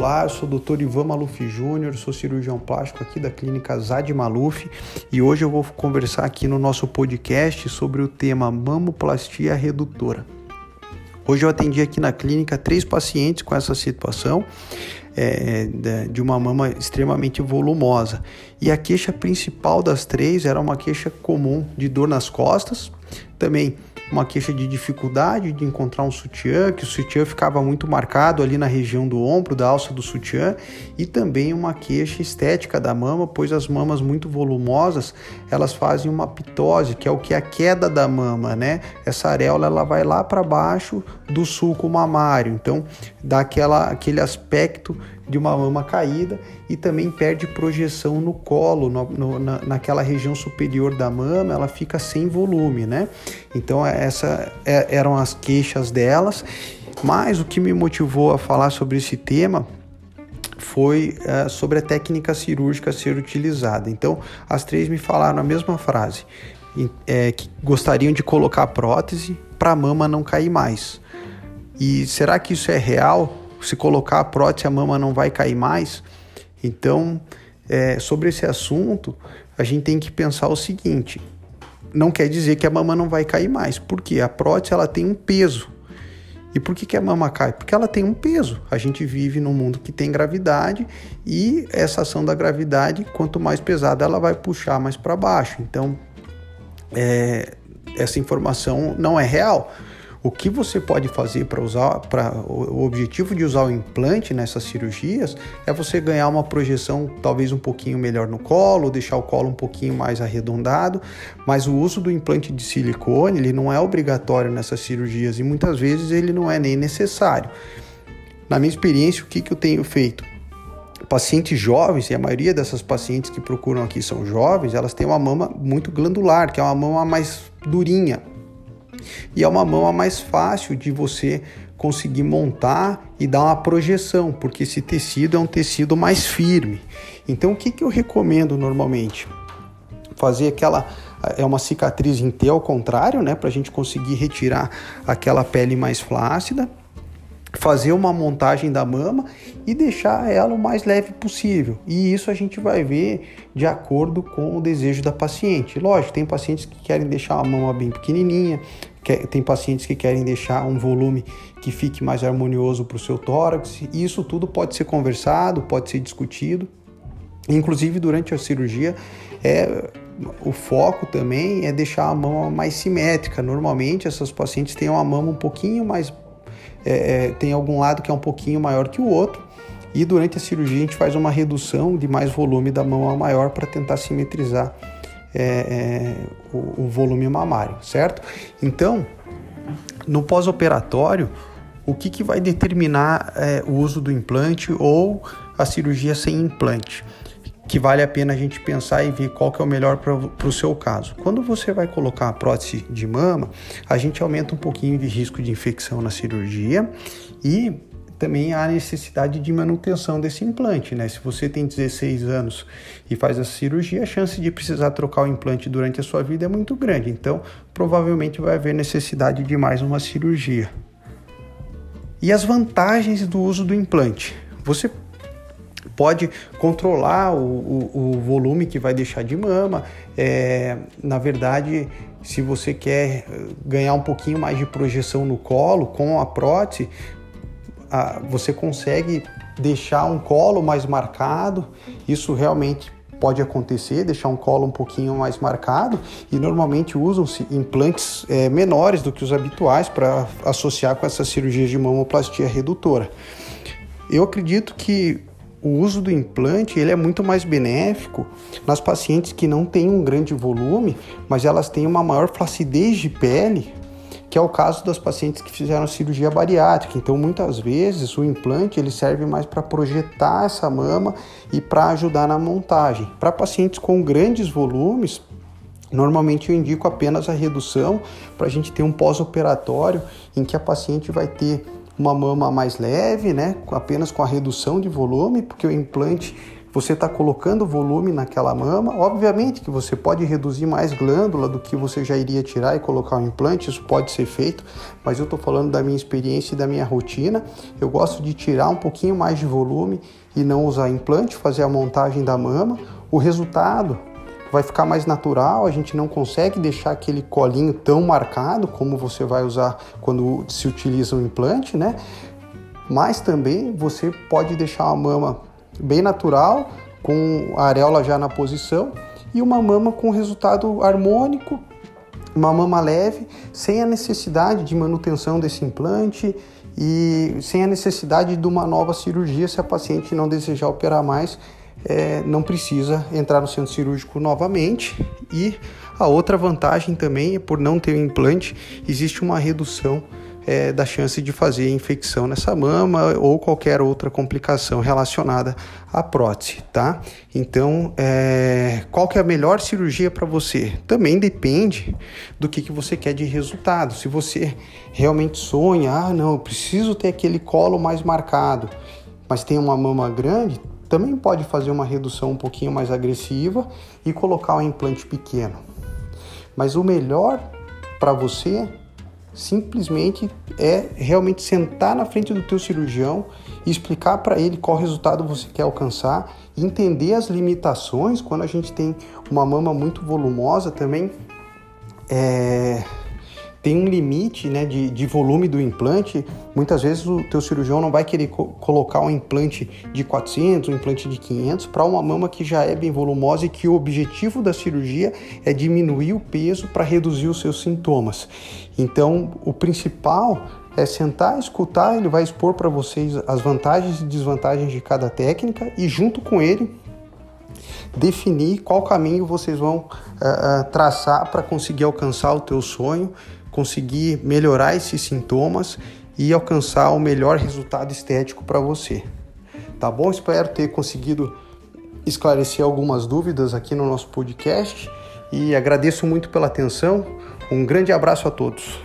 Olá, eu sou o Dr. Ivan Maluf Júnior, sou cirurgião plástico aqui da clínica Zad Maluf e hoje eu vou conversar aqui no nosso podcast sobre o tema mamoplastia redutora. Hoje eu atendi aqui na clínica três pacientes com essa situação é, de uma mama extremamente volumosa. E a queixa principal das três era uma queixa comum de dor nas costas, também uma queixa de dificuldade de encontrar um sutiã, que o sutiã ficava muito marcado ali na região do ombro, da alça do sutiã, e também uma queixa estética da mama, pois as mamas muito volumosas, elas fazem uma pitose, que é o que é a queda da mama, né? Essa areola ela vai lá para baixo do sulco mamário, então dá aquela, aquele aspecto de uma mama caída e também perde projeção no colo, no, no, na, naquela região superior da mama, ela fica sem volume, né? Então, essa é, eram as queixas delas, mas o que me motivou a falar sobre esse tema foi é, sobre a técnica cirúrgica a ser utilizada. Então, as três me falaram a mesma frase, é, que gostariam de colocar prótese para a mama não cair mais. E será que isso é real? Se colocar a prótese, a mama não vai cair mais. Então, é, sobre esse assunto, a gente tem que pensar o seguinte: não quer dizer que a mama não vai cair mais, porque a prótese ela tem um peso. E por que, que a mama cai? Porque ela tem um peso. A gente vive num mundo que tem gravidade e essa ação da gravidade, quanto mais pesada, ela vai puxar mais para baixo. Então, é, essa informação não é real. O que você pode fazer para usar, para o objetivo de usar o implante nessas cirurgias é você ganhar uma projeção talvez um pouquinho melhor no colo, deixar o colo um pouquinho mais arredondado, mas o uso do implante de silicone ele não é obrigatório nessas cirurgias e muitas vezes ele não é nem necessário. Na minha experiência, o que, que eu tenho feito? pacientes jovens, e a maioria dessas pacientes que procuram aqui são jovens, elas têm uma mama muito glandular, que é uma mama mais durinha, e é uma mão mais fácil de você conseguir montar e dar uma projeção, porque esse tecido é um tecido mais firme. Então, o que, que eu recomendo normalmente? Fazer aquela é uma cicatriz em T ao contrário, né, para a gente conseguir retirar aquela pele mais flácida fazer uma montagem da mama e deixar ela o mais leve possível. E isso a gente vai ver de acordo com o desejo da paciente. Lógico, tem pacientes que querem deixar a mama bem pequenininha, tem pacientes que querem deixar um volume que fique mais harmonioso para o seu tórax. E isso tudo pode ser conversado, pode ser discutido. Inclusive durante a cirurgia, é o foco também é deixar a mama mais simétrica. Normalmente essas pacientes têm uma mama um pouquinho mais é, é, tem algum lado que é um pouquinho maior que o outro. E durante a cirurgia a gente faz uma redução de mais volume da mama maior para tentar simetrizar é, é, o, o, volume mamário, certo? Então, no pós-operatório, o que, que vai determinar é, o uso do implante ou a cirurgia sem implante? que vale a pena a gente pensar e ver qual que é o melhor para o seu caso. Quando você vai colocar a prótese de mama, a gente aumenta um pouquinho de risco de infecção na cirurgia e também há necessidade de manutenção desse implante, né? Se você tem 16 anos e faz a cirurgia, a chance de precisar trocar o implante durante a sua vida é muito grande. Então, provavelmente vai haver necessidade de mais uma cirurgia. E as vantagens do uso do implante? Você pode controlar o, o, o, volume que vai deixar de mama. É, na verdade, se você quer ganhar um pouquinho mais de projeção no colo com a prótese, você consegue deixar um colo mais marcado. Isso realmente pode acontecer, deixar um colo um pouquinho mais marcado e normalmente usam-se implantes é, menores do que os habituais para associar com essa cirurgia de mamoplastia redutora. Eu acredito que o uso do implante ele é muito mais benéfico nas pacientes que não têm um grande volume, mas elas têm uma maior flacidez de pele, que é o caso das pacientes que fizeram cirurgia bariátrica. Então, muitas vezes o implante ele serve mais para projetar essa mama e para ajudar na montagem. Para pacientes com grandes volumes, Normalmente eu indico apenas a redução para a gente ter um pós-operatório em que a paciente vai ter uma mama mais leve, né, apenas com a redução de volume, porque o implante você está colocando volume naquela mama. Obviamente que você pode reduzir mais glândula do que você já iria tirar e colocar um implante, isso pode ser feito, mas eu estou falando da minha experiência e da minha rotina. Eu gosto de tirar um pouquinho mais de volume e não usar implante, fazer a montagem da mama. O resultado vai ficar mais natural, a gente não consegue deixar aquele colinho tão marcado como você vai usar quando se utiliza o implante, né? Mas também você pode deixar a mama bem natural, com a areola já na posição e uma mama com resultado harmônico, uma mama leve, sem a necessidade de manutenção desse implante e sem a necessidade de uma nova cirurgia se a paciente não desejar operar mais. É, não precisa entrar no centro cirúrgico novamente. E a outra vantagem também é por não ter implante, existe uma redução é, da chance de fazer infecção nessa mama ou qualquer outra complicação relacionada à prótese, tá? Então, é, qual que é a melhor cirurgia para você? Também depende do que, que você quer de resultado. Se você realmente sonha, ah, não, eu preciso ter aquele colo mais marcado, mas tem uma mama grande, também pode fazer uma redução um pouquinho mais agressiva e colocar um implante pequeno. Mas o melhor para você simplesmente é realmente sentar na frente do teu cirurgião e explicar para ele qual resultado você quer alcançar, entender as limitações quando a gente tem uma mama muito volumosa também. É, tem um limite né, de, de volume do implante. Muitas vezes o teu cirurgião não vai querer co colocar um implante de 400, um implante de 500 para uma mama que já é bem volumosa e que o objetivo da cirurgia é diminuir o peso para reduzir os seus sintomas. Então, o principal é sentar, escutar, ele vai expor para vocês as vantagens e desvantagens de cada técnica e junto com ele definir qual caminho vocês vão uh, traçar para conseguir alcançar o teu sonho conseguir melhorar esses sintomas e alcançar o melhor resultado estético para você. Tá bom? Espero ter conseguido esclarecer algumas dúvidas aqui no nosso podcast e agradeço muito pela atenção. Um grande abraço a todos.